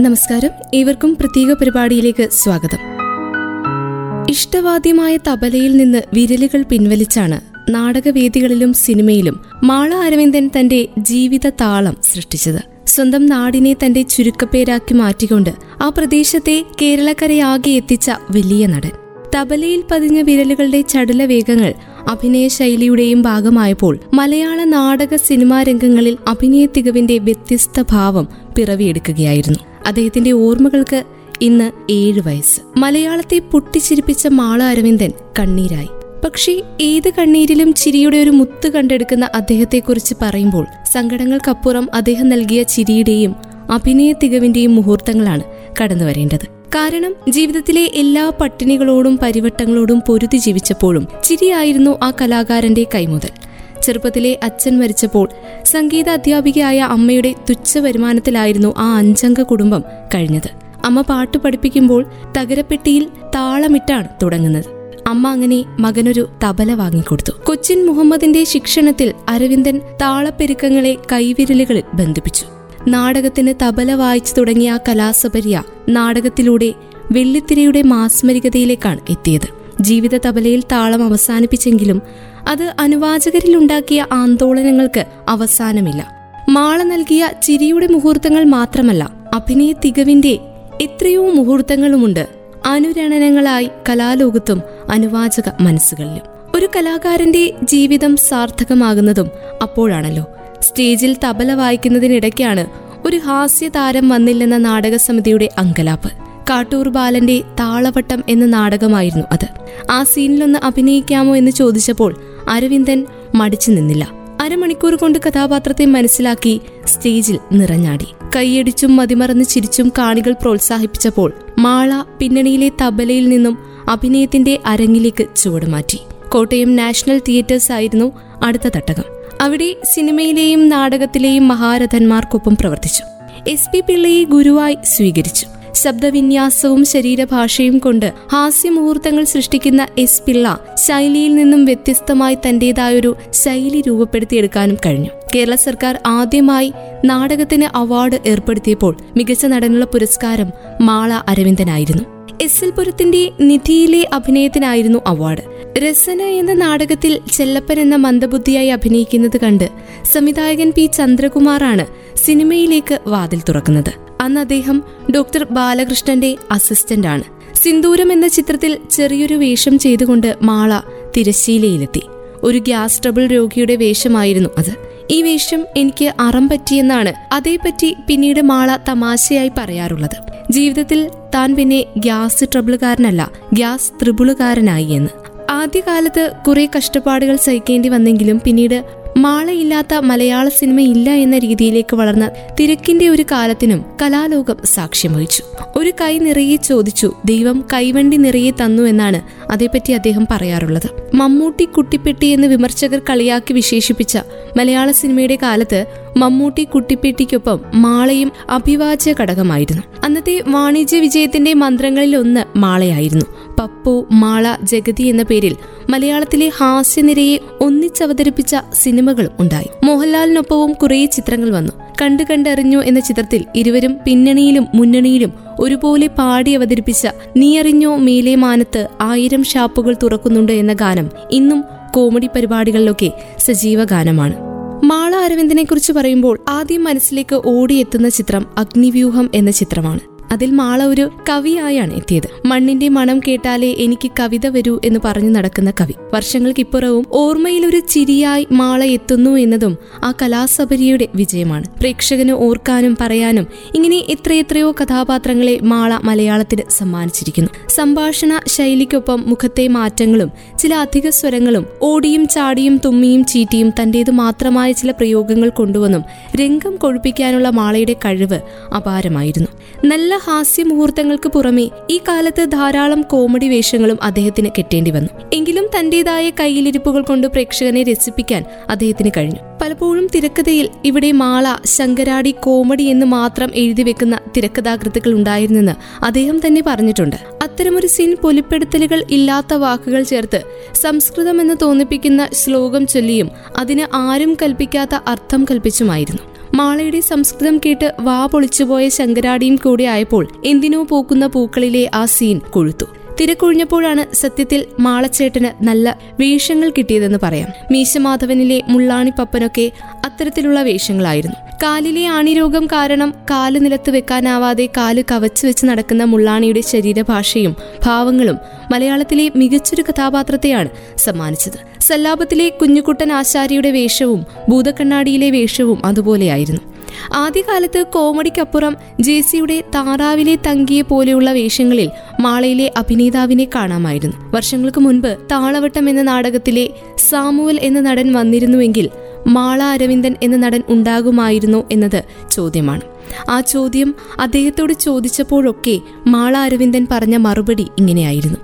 നമസ്കാരം. ഏവർക്കും പ്രത്യേക പരിപാടിയിലേക്ക് സ്വാഗതം. ഇഷ്ടവാദ്യമായ തബലയിൽ നിന്ന് വിരലുകൾ പിൻവലിച്ചാണ് നാടകവേദികളിലും സിനിമയിലും മാള അരവിന്ദൻ തന്റെ ജീവിത താളം സൃഷ്ടിച്ചത്. സ്വന്തം നാടിനെ തന്റെ ചുരുക്കപ്പേരാക്കി മാറ്റിക്കൊണ്ട് ആ പ്രദേശത്തെ കേരളക്കരയാകെ എത്തിച്ച വലിയ നടൻ. തബലയിൽ പതിഞ്ഞ വിരലുകളുടെ ചടുല വേഗങ്ങൾ അഭിനയ ശൈലിയുടെയും ഭാഗമായപ്പോൾ മലയാള നാടക സിനിമാ രംഗങ്ങളിൽ അഭിനയ തികവിന്റെ വ്യത്യസ്ത ഭാവം പിറവിയെടുക്കുകയായിരുന്നു. അദ്ദേഹത്തിന്റെ ഓർമ്മകൾക്ക് ഇന്ന് ഏഴ് വയസ്സ്. മലയാളത്തെ പൊട്ടിച്ചിരിപ്പിച്ച മാള അരവിന്ദൻ കണ്ണീരായി. പക്ഷേ ഏത് കണ്ണീരിലും ചിരിയുടെ ഒരു മുത്ത് കണ്ടെടുക്കുന്ന അദ്ദേഹത്തെക്കുറിച്ച് പറയുമ്പോൾ സങ്കടങ്ങൾക്കപ്പുറം അദ്ദേഹം നൽകിയ ചിരിയുടെയും അഭിനയ തികവിന്റെയും മുഹൂർത്തങ്ങളാണ് കടന്നു വരേണ്ടത്. കാരണം ജീവിതത്തിലെ എല്ലാ പട്ടിണികളോടും പരിവട്ടങ്ങളോടും പൊരുതി ജീവിച്ചപ്പോഴും ചിരിയായിരുന്നു ആ കലാകാരന്റെ കൈമുതൽ. ചെറുപ്പത്തിലെ അച്ഛൻ മരിച്ചപ്പോൾ സംഗീത അധ്യാപികയായ അമ്മയുടെ തുച്ഛ വരുമാനത്തിലായിരുന്നു ആ അഞ്ചംഗ കുടുംബം കഴിഞ്ഞത്. അമ്മ പാട്ട് പഠിപ്പിക്കുമ്പോൾ തകരപ്പെട്ടിയിൽ താളമിട്ടാണ് തുടങ്ങുന്നത്. അമ്മ അങ്ങനെ മകനൊരു തബല വാങ്ങിക്കൊടുത്തു. കൊച്ചിൻ മുഹമ്മദിന്റെ ശിക്ഷണത്തിൽ അരവിന്ദൻ താളപ്പെരുക്കങ്ങളെ കൈവിരലുകളിൽ ബന്ധിപ്പിച്ചു. നാടകത്തിന് തബല വായിച്ചു തുടങ്ങിയ കലാസപര്യ നാടകത്തിലൂടെ വെള്ളിത്തിരയുടെ മാസ്മരികതയിലേക്കാണ് എത്തിയത്. ജീവിത തബലയിൽ താളം അവസാനിപ്പിച്ചെങ്കിലും അത് അനുവാചകരിലുണ്ടാക്കിയ ആന്തോളനങ്ങൾക്ക് അവസാനമില്ല. മാള നൽകിയ ചിരിയുടെ മുഹൂർത്തങ്ങൾ മാത്രമല്ല അഭിനയ തികവിന്റെ എത്രയോ മുഹൂർത്തങ്ങളുമുണ്ട്. അനുരണനങ്ങളായി കലാലോകത്തും അനുവാചക മനസ്സുകളിലും. ഒരു കലാകാരന്റെ ജീവിതം സാർത്ഥകമാകുന്നതും അപ്പോഴാണല്ലോ. സ്റ്റേജിൽ തബല വായിക്കുന്നതിനിടയ്ക്കാണ് ഒരു ഹാസ്യതാരം വന്നില്ലെന്ന നാടകസമിതിയുടെ അങ്കലാപ്പ്. കാട്ടൂർ ബാലന്റെ താളവട്ടം എന്ന നാടകമായിരുന്നു അത്. ആ സീനിലൊന്ന് അഭിനയിക്കാമോ എന്ന് ചോദിച്ചപ്പോൾ അരവിന്ദൻ മടിച്ചു നിന്നില്ല. അരമണിക്കൂർ കൊണ്ട് കഥാപാത്രത്തെ മനസ്സിലാക്കി സ്റ്റേജിൽ നിറഞ്ഞാടി. കൈയടിച്ചും മതിമറന്ന് ചിരിച്ചും കാണികൾ പ്രോത്സാഹിപ്പിച്ചപ്പോൾ മാള പിന്നണിയിലെ തബലയിൽ നിന്നും അഭിനയത്തിന്റെ അരങ്ങിലേക്ക് ചുവടുമാറ്റി കോട്ടയം നാഷണൽ തിയേറ്റേഴ്സ് ആയിരുന്നു അടുത്ത തട്ടകം. അവിടെ സിനിമയിലെയും നാടകത്തിലെയും മഹാരഥന്മാർക്കൊപ്പം പ്രവർത്തിച്ചു. എസ് പി പിള്ളയെ ഗുരുവായി സ്വീകരിച്ചു. ശബ്ദവിന്യാസവും ശരീരഭാഷയും കൊണ്ട് ഹാസ്യമുഹൂർത്തങ്ങൾ സൃഷ്ടിക്കുന്ന എസ് പിള്ള ശൈലിയിൽ നിന്നും വ്യത്യസ്തമായി തന്റേതായൊരു ശൈലി രൂപപ്പെടുത്തിയെടുക്കാനും കഴിഞ്ഞു. കേരള സർക്കാർ ആദ്യമായി നാടകത്തിന് അവാർഡ് ഏർപ്പെടുത്തിയപ്പോൾ മികച്ച നടനുള്ള പുരസ്കാരം മാള അരവിന്ദനായിരുന്നു. എസ് എൽ പുരത്തിന്റെ നിധിയിലെ അഭിനയത്തിനായിരുന്നു അവാർഡ്. രസന എന്ന നാടകത്തിൽ ചെല്ലപ്പൻ എന്ന മന്ദബുദ്ധിയായി അഭിനയിക്കുന്നത് കണ്ട് സംവിധായകൻ പി ചന്ദ്രകുമാറാണ് സിനിമയിലേക്ക് വാതിൽ തുറക്കുന്നത്. അന്ന് അദ്ദേഹം ഡോക്ടർ ബാലകൃഷ്ണന്റെ അസിസ്റ്റന്റാണ്. സിന്ദൂരം എന്ന ചിത്രത്തിൽ ചെറിയൊരു വേഷം ചെയ്തുകൊണ്ട് മാള തിരശ്ശീലയിലെത്തി. ഒരു ഗ്യാസ് ട്രബിൾ രോഗിയുടെ വേഷമായിരുന്നു അത്. ഈ വേഷം എനിക്ക് അറം പറ്റിയെന്നാണ് അതേപറ്റി പിന്നീട് മാള തമാശയായി പറയാറുള്ളത്. ജീവിതത്തിൽ താൻ പിന്നെ ഗ്യാസ് ട്രബിളുകാരനല്ല ഗ്യാസ് ത്രിബിളുകാരനായി എന്ന്. ആദ്യകാലത്ത് കുറെ കഷ്ടപ്പാടുകൾ സഹിക്കേണ്ടി വന്നെങ്കിലും പിന്നീട് മാളയില്ലാത്ത മലയാള സിനിമ ഇല്ല എന്ന രീതിയിലേക്ക് വളർന്ന തിരക്കിന്റെ ഒരു കാലത്തിനും കലാലോകം സാക്ഷ്യം വഹിച്ചു ഒരു കൈ നിറയെ ചോദിച്ചു ദൈവം കൈവണ്ടി നിറയെ തന്നു എന്നാണ് അതേപ്പറ്റി അദ്ദേഹം പറയാറുള്ളത്. മമ്മൂട്ടി കുട്ടിപ്പെട്ടി എന്ന് വിമർശകർ കളിയാക്കി വിശേഷിപ്പിച്ച മലയാള സിനിമയുടെ കാലത്ത് മമ്മൂട്ടി കുട്ടിപ്പെട്ടിക്കൊപ്പം മാളയും അഭിവാച്യ ഘടകമായിരുന്നു. അന്നത്തെ വാണിജ്യ വിജയത്തിന്റെ മന്ത്രങ്ങളിൽ ഒന്ന് മാളയായിരുന്നു. പപ്പു മാള ജഗതി എന്ന പേരിൽ മലയാളത്തിലെ ഹാസ്യനിരയെ ഒന്നിച്ചവതരിപ്പിച്ച സിനിമകളും ഉണ്ടായി. മോഹൻലാലിനൊപ്പവും കുറേ ചിത്രങ്ങൾ വന്നു. കണ്ടു കണ്ടറിഞ്ഞു എന്ന ചിത്രത്തിൽ ഇരുവരും പിന്നണിയിലും മുന്നണിയിലും ഒരുപോലെ പാടി അവതരിപ്പിച്ച നീയറിഞ്ഞോ മേലെ മാനത്ത് ആയിരം ഷാപ്പുകൾ തുറക്കുന്നുണ്ട് എന്ന ഗാനം ഇന്നും കോമഡി പരിപാടികളിലൊക്കെ സജീവ ഗാനമാണ്. മാള അരവിന്ദനെ കുറിച്ച് പറയുമ്പോൾ ആദ്യം മനസ്സിലേക്ക് ഓടിയെത്തുന്ന ചിത്രം അഗ്നിവ്യൂഹം എന്ന ചിത്രമാണ്. അതിൽ മാള ഒരു കവിയായാണ് എത്തിയത്. മണ്ണിന്റെ മണം കേട്ടാലേ എനിക്ക് കവിത വരൂ എന്ന് പറഞ്ഞു നടക്കുന്ന കവി. വർഷങ്ങൾക്കിപ്പുറവും ഓർമ്മയിൽ ഒരു ചിരിയായി മാള എത്തുന്നു എന്നതും ആ കലാസബരിയുടെ വിജയമാണ്. പ്രേക്ഷകന് ഓർക്കാനും പറയാനും ഇങ്ങനെ എത്രയെത്രയോ കഥാപാത്രങ്ങളെ മാള മലയാളത്തിന് സമ്മാനിച്ചിരിക്കുന്നു. സംഭാഷണ ശൈലിക്കൊപ്പം മുഖത്തെ മാറ്റങ്ങളും ചില അധിക സ്വരങ്ങളും ഓടിയും ചാടിയും തുമ്മിയും ചീറ്റിയും തന്റേതു മാത്രമായ ചില പ്രയോഗങ്ങൾ കൊണ്ടുവന്നും രംഗം കൊഴുപ്പിക്കാനുള്ള മാളയുടെ കഴിവ് അപാരമായിരുന്നു. നല്ല ഹാസ്യ മുഹൂർത്തങ്ങൾക്ക് പുറമെ ഈ കാലത്ത് ധാരാളം കോമഡി വേഷങ്ങളും അദ്ദേഹത്തിന് കെട്ടേണ്ടി വന്നു. എങ്കിലും തന്റേതായ കയ്യിലിരിപ്പുകൾ കൊണ്ട് പ്രേക്ഷകനെ രസിപ്പിക്കാൻ അദ്ദേഹത്തിന് കഴിഞ്ഞു. പലപ്പോഴും തിരക്കഥയിൽ ഇവിടെ മാള ശങ്കരാടി കോമഡി എന്ന് മാത്രം എഴുതി വെക്കുന്ന തിരക്കഥാകൃത്തുക്കൾ ഉണ്ടായിരുന്നെന്ന് അദ്ദേഹം തന്നെ പറഞ്ഞിട്ടുണ്ട്. അത്തരമൊരു സീൻ പൊലിപ്പെടുത്തലുകൾ ഇല്ലാത്ത വാക്കുകൾ ചേർത്ത് സംസ്കൃതം എന്ന് തോന്നിപ്പിക്കുന്ന ശ്ലോകം ചൊല്ലിയും അതിന് ആരും കൽപ്പിക്കാത്ത അർത്ഥം കൽപ്പിച്ചുമായിരുന്നു. മാളയുടെ സംസ്കൃതം കേട്ട് വാ പൊളിച്ചുപോയ ശങ്കരാടിയും കൂടെ ആയപ്പോൾ എന്തിനോ പൂക്കുന്ന പൂക്കളിലെ ആ സീൻ കൊഴുത്തു. തിരക്കൊഴിഞ്ഞപ്പോഴാണ് സത്യത്തിൽ മാളച്ചേട്ടന് നല്ല വേഷങ്ങൾ കിട്ടിയതെന്ന് പറയാം. മീശമാധവനിലെ മുള്ളാണിപ്പപ്പനൊക്കെ അത്തരത്തിലുള്ള വേഷങ്ങളായിരുന്നു. കാലിലെ ആണിരോഗം കാരണം കാൽ നിലത്ത് വെക്കാനാവാതെ കാൽ കവച്ചു വെച്ച് നടക്കുന്ന മുള്ളാണിയുടെ ശരീരഭാഷയും ഭാവങ്ങളും മലയാളത്തിലെ മികച്ചൊരു കഥാപാത്രത്തെയാണ് സമ്മാനിച്ചത്. സല്ലാപത്തിലെ കുഞ്ഞുകുട്ടൻ ആശാരിയുടെ വേഷവും ഭൂതക്കണ്ണാടിയിലെ വേഷവും അതുപോലെയായിരുന്നു. ആദ്യകാലത്ത് കോമഡിക്കപ്പുറം ജെസിയുടെ താറാവിലെ തങ്കിയെ പോലെയുള്ള വേഷങ്ങളിൽ മാളയിലെ അഭിനേതാവിനെ കാണാമായിരുന്നു. വർഷങ്ങൾക്ക് മുൻപ് താളവട്ടം എന്ന നാടകത്തിലെ സാമുവൽ എന്ന നടൻ വന്നിരുന്നുവെങ്കിൽ മാള അരവിന്ദൻ എന്ന നടൻ ഉണ്ടാകുമായിരുന്നോ എന്നത് ചോദ്യമാണ്. ആ ചോദ്യം അദ്ദേഹത്തോട് ചോദിച്ചപ്പോഴൊക്കെ മാള അരവിന്ദൻ പറഞ്ഞ മറുപടി ഇങ്ങനെയായിരുന്നു.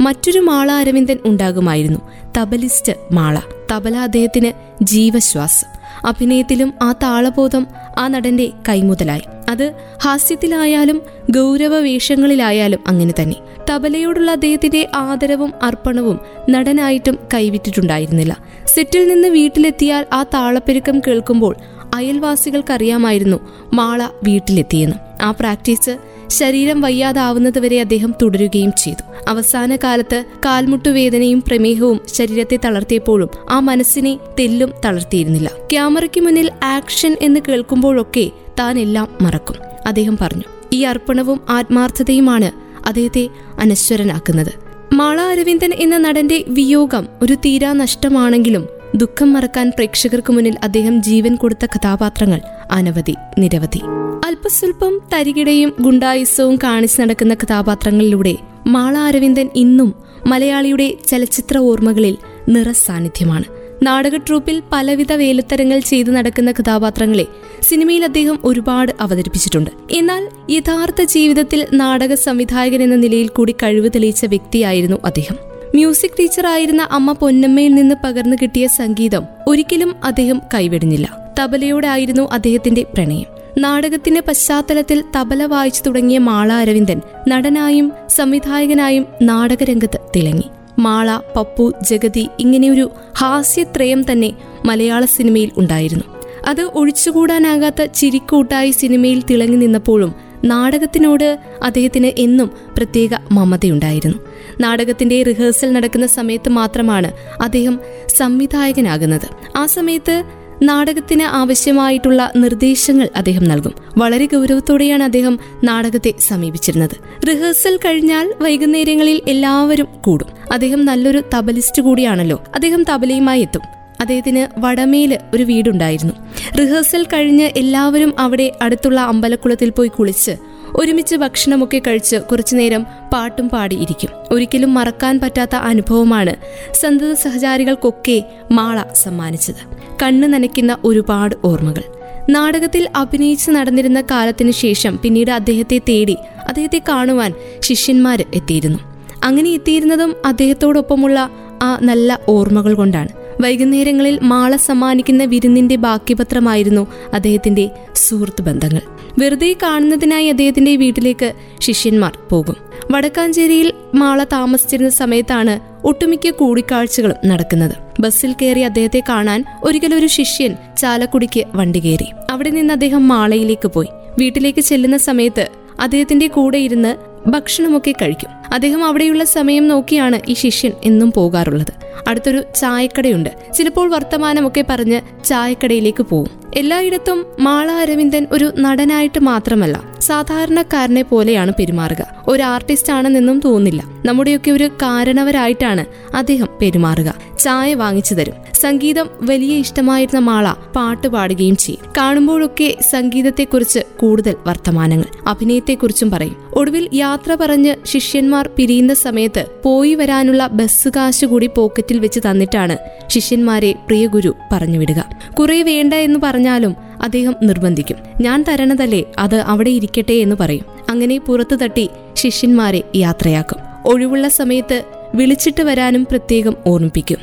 മറ്റൊരു മാള അരവിന്ദൻ ഉണ്ടാകുമായിരുന്നു. തബലിസ്റ്റ് മാള. തബല അദ്ദേഹത്തിന് ജീവശ്വാസം. അഭിനയത്തിലും ആ താളബോധം ആ നടന്റെ കൈമുതലായി. അത് ഹാസ്യത്തിലായാലും ഗൗരവ വേഷങ്ങളിലായാലും അങ്ങനെ തന്നെ. തബലയോടുള്ള അദ്ദേഹത്തിന്റെ ആദരവും അർപ്പണവും നടനായിട്ടും കൈവിട്ടിട്ടുണ്ടായിരുന്നില്ല. സെറ്റിൽ നിന്ന് വീട്ടിലെത്തിയാൽ ആ താളപ്പെരുക്കം കേൾക്കുമ്പോൾ അയൽവാസികൾക്കറിയാമായിരുന്നു മാള വീട്ടിലെത്തിയെന്ന്. ആ പ്രാക്ടീസ് ശരീരം വയ്യാതാവുന്നതുവരെ അദ്ദേഹം തുടരുകയും ചെയ്തു. അവസാന കാലത്ത് കാൽമുട്ടുവേദനയും പ്രമേഹവും ശരീരത്തെ തളർത്തിയപ്പോഴും ആ മനസ്സിനെ തെല്ലും തളർത്തിയിരുന്നില്ല. ക്യാമറയ്ക്ക് മുന്നിൽ ആക്ഷൻ എന്ന് കേൾക്കുമ്പോഴൊക്കെ താൻ എല്ലാം മറക്കും. അദ്ദേഹം പറഞ്ഞു ഈ അർപ്പണവും ആത്മാർത്ഥതയുമാണ് അദ്ദേഹത്തെ അനശ്വരനാക്കുന്നത്. മാള അരവിന്ദൻ എന്ന നടന്റെ വിയോഗം ഒരു തീരാ നഷ്ടമാണെങ്കിലും ദുഃഖം മറക്കാൻ പ്രേക്ഷകർക്ക് മുന്നിൽ അദ്ദേഹം ജീവൻ കൊടുത്ത കഥാപാത്രങ്ങൾ അനവധി നിരവധി. അല്പസ്വല്പം തരികിടയും ഗുണ്ടായുസവും കാണിച്ചു നടക്കുന്ന കഥാപാത്രങ്ങളിലൂടെ മാള അരവിന്ദൻ ഇന്നും മലയാളിയുടെ ചലച്ചിത്ര ഓർമ്മകളിൽ നിറസാന്നിധ്യമാണ്. നാടക ട്രൂപ്പിൽ പലവിധ വേലുത്തരങ്ങൾ ചെയ്തു നടക്കുന്ന കഥാപാത്രങ്ങളെ സിനിമയിൽ അദ്ദേഹം ഒരുപാട് അവതരിപ്പിച്ചിട്ടുണ്ട്. എന്നാൽ യഥാർത്ഥ ജീവിതത്തിൽ നാടക സംവിധായകൻ എന്ന നിലയിൽ കൂടി കഴിവ് തെളിയിച്ച വ്യക്തിയായിരുന്നു അദ്ദേഹം. മ്യൂസിക് ടീച്ചറായിരുന്ന അമ്മ പൊന്നമ്മയിൽ നിന്ന് പകർന്നു കിട്ടിയ സംഗീതം ഒരിക്കലും അദ്ദേഹം കൈവിടുന്നില്ല തബലയോടായിരുന്നു അദ്ദേഹത്തിന്റെ പ്രണയം. നാടകത്തിന്റെ പശ്ചാത്തലത്തിൽ തബല വായിച്ചു തുടങ്ങിയ മാള അരവിന്ദൻ നടനായും സംവിധായകനായും നാടകരംഗത്ത് തിളങ്ങി. മാള പപ്പു ജഗതി ഇങ്ങനെയൊരു ഹാസ്യത്രയം തന്നെ മലയാള സിനിമയിൽ ഉണ്ടായിരുന്നു. അത് ഒഴിച്ചുകൂടാനാകാത്ത ചിരിക്കൂട്ടായി സിനിമയിൽ തിളങ്ങി നിന്നപ്പോഴും നാടകത്തിനോട് അദ്ദേഹത്തിന് എന്നും പ്രത്യേക മമതയുണ്ടായിരുന്നു. നാടകത്തിന്റെ റിഹേഴ്സൽ നടക്കുന്ന സമയത്ത് മാത്രമാണ് അദ്ദേഹം സംവിധായകനാകുന്നത്. ആ സമയത്ത് നാടകത്തിന് ആവശ്യമായിട്ടുള്ള നിർദ്ദേശങ്ങൾ അദ്ദേഹം നൽകും. വളരെ ഗൗരവത്തോടെയാണ് അദ്ദേഹം നാടകത്തെ സമീപിച്ചിരുന്നത്. റിഹേഴ്സൽ കഴിഞ്ഞാൽ വൈകുന്നേരങ്ങളിൽ എല്ലാവരും കൂടും. അദ്ദേഹം നല്ലൊരു തബലിസ്റ്റ് കൂടിയാണല്ലോ. അദ്ദേഹം തബലയുമായി എത്തും. അദ്ദേഹത്തിന് വടമേൽ ഒരു വീടുണ്ടായിരുന്നു. റിഹേഴ്സൽ കഴിഞ്ഞ് എല്ലാവരും അവിടെ അടുത്തുള്ള അമ്പലക്കുളത്തിൽ പോയി കുളിച്ച് ഒരുമിച്ച് ഭക്ഷണമൊക്കെ കഴിച്ച് കുറച്ചുനേരം പാട്ടും പാടിയിരിക്കും. ഒരിക്കലും മറക്കാൻ പറ്റാത്ത അനുഭവമാണ് സന്തത സഹചാരികൾക്കൊക്കെ മാള സമ്മാനിച്ചത്. കണ്ണു നനയ്ക്കുന്ന ഒരുപാട് ഓർമ്മകൾ. നാടകത്തിൽ അഭിനയിച്ച് നടന്നിരുന്ന കാലത്തിനു ശേഷം പിന്നീട് അദ്ദേഹത്തെ തേടി അദ്ദേഹത്തെ കാണുവാൻ ശിഷ്യന്മാർ എത്തിയിരുന്നു. അങ്ങനെ എത്തിയിരുന്നതും അദ്ദേഹത്തോടൊപ്പമുള്ള ആ നല്ല ഓർമ്മകൾ കൊണ്ടാണ്. വൈകുന്നേരങ്ങളിൽ മാള സമ്മാനിക്കുന്ന വിരുന്നിന്റെ ബാക്കിപത്രമായിരുന്നു അദ്ദേഹത്തിന്റെ സുഹൃത്ത് ബന്ധങ്ങൾ. വെറുതെ കാണുന്നതിനായി അദ്ദേഹത്തിന്റെ വീട്ടിലേക്ക് ശിഷ്യന്മാർ പോകും. വടക്കാഞ്ചേരിയിൽ മാള താമസിച്ചിരുന്ന സമയത്താണ് ഒട്ടുമിക്ക കൂടിക്കാഴ്ചകളും നടക്കുന്നത്. ബസ്സിൽ കയറി അദ്ദേഹത്തെ കാണാൻ ഒരിക്കലൊരു ശിഷ്യൻ ചാലക്കുടിക്ക് വണ്ടി കയറി. അവിടെ നിന്ന് അദ്ദേഹം മാളയിലേക്ക് പോയി. വീട്ടിലേക്ക് ചെല്ലുന്ന സമയത്ത് അദ്ദേഹത്തിന്റെ കൂടെ ഇരുന്ന് ഭക്ഷണമൊക്കെ കഴിക്കും. അദ്ദേഹം അവിടെയുള്ള സമയം നോക്കിയാണ് ഈ ശിഷ്യൻ എന്നും പോകാറുള്ളത്. അടുത്തൊരു ചായക്കടയുണ്ട്. ചിലപ്പോൾ വർത്തമാനമൊക്കെ പറഞ്ഞ് ചായക്കടയിലേക്ക് പോകും എല്ലായിടത്തും മാള അരവിന്ദൻ ഒരു നടനായിട്ട് മാത്രമല്ല സാധാരണക്കാരനെ പോലെയാണ് പെരുമാറുക. ഒരു ആർട്ടിസ്റ്റ് ആണെന്നൊന്നും തോന്നില്ല നമ്മുടെയൊക്കെ ഒരു കാരണവരായിട്ടാണ് അദ്ദേഹം പെരുമാറുക. ചായ വാങ്ങിച്ചു തരും. സംഗീതം വലിയ ഇഷ്ടമായിരുന്ന മാള പാട്ട് പാടുകയും ചെയ്യും. കാണുമ്പോഴൊക്കെ സംഗീതത്തെക്കുറിച്ച് കൂടുതൽ വർത്തമാനങ്ങൾ അഭിനയത്തെക്കുറിച്ചും പറയും. ഒടുവിൽ യാത്ര പറഞ്ഞ് ശിഷ്യന്മാർ പിരിയുന്ന സമയത്ത് പോയി വരാനുള്ള ബസ് കാശ് കൂടി പോക്കറ്റിൽ വെച്ച് തന്നിട്ടാണ് ശിഷ്യന്മാരെ പ്രിയഗുരു പറഞ്ഞുവിടുക കുറെ വേണ്ട എന്ന് പറഞ്ഞാലും അദ്ദേഹം നിർബന്ധിക്കും. ഞാൻ തരണതല്ലേ അത് അവിടെ ഇരിക്കട്ടെ എന്ന് പറയും. അങ്ങനെ പുറത്തു തട്ടി ശിഷ്യന്മാരെ യാത്രയാക്കും. ഒഴിവുള്ള സമയത്ത് വിളിച്ചിട്ട് വരാനും പ്രത്യേകം ഓർമ്മിപ്പിക്കും.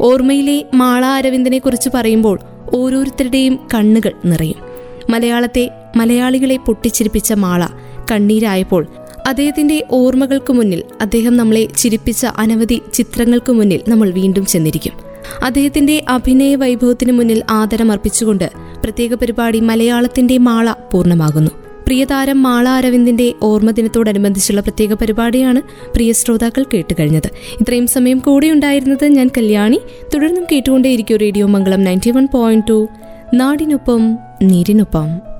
ഓർമ്മയിലെ മാള അരവിന്ദനെ കുറിച്ച് പറയുമ്പോൾ ഓരോരുത്തരുടെയും കണ്ണുകൾ നിറയും. മലയാളത്തെ മലയാളികളെ പൊട്ടിച്ചിരിപ്പിച്ച മാള കണ്ണീരായപ്പോൾ അദ്ദേഹത്തിന്റെ ഓർമ്മകൾക്ക് മുന്നിൽ അദ്ദേഹം നമ്മളെ ചിരിപ്പിച്ച അനവധി ചിത്രങ്ങൾക്ക് മുന്നിൽ നമ്മൾ വീണ്ടും ചെന്നിരിക്കും. അദ്ദേഹത്തിന്റെ അഭിനയ വൈഭവത്തിന് മുന്നിൽ ആദരം അർപ്പിച്ചുകൊണ്ട് പ്രത്യേക പരിപാടി മലയാളത്തിന്റെ മാള പൂർണമാകുന്നു. പ്രിയതാരം മാള അരവിന്ദിന്റെ ഓർമ്മദിനത്തോടനുബന്ധിച്ചുള്ള പ്രത്യേക പരിപാടിയാണ് പ്രിയ ശ്രോതാക്കൾ കേട്ടുകഴിഞ്ഞത്. ഇത്രയും സമയം കൂടെ ഉണ്ടായിരുന്നത് ഞാൻ കല്യാണി. തുടർന്നും കേട്ടുകൊണ്ടേയിരിക്കും radio Mangalam ninety one point two. നാടിനൊപ്പം നീരിനൊപ്പം.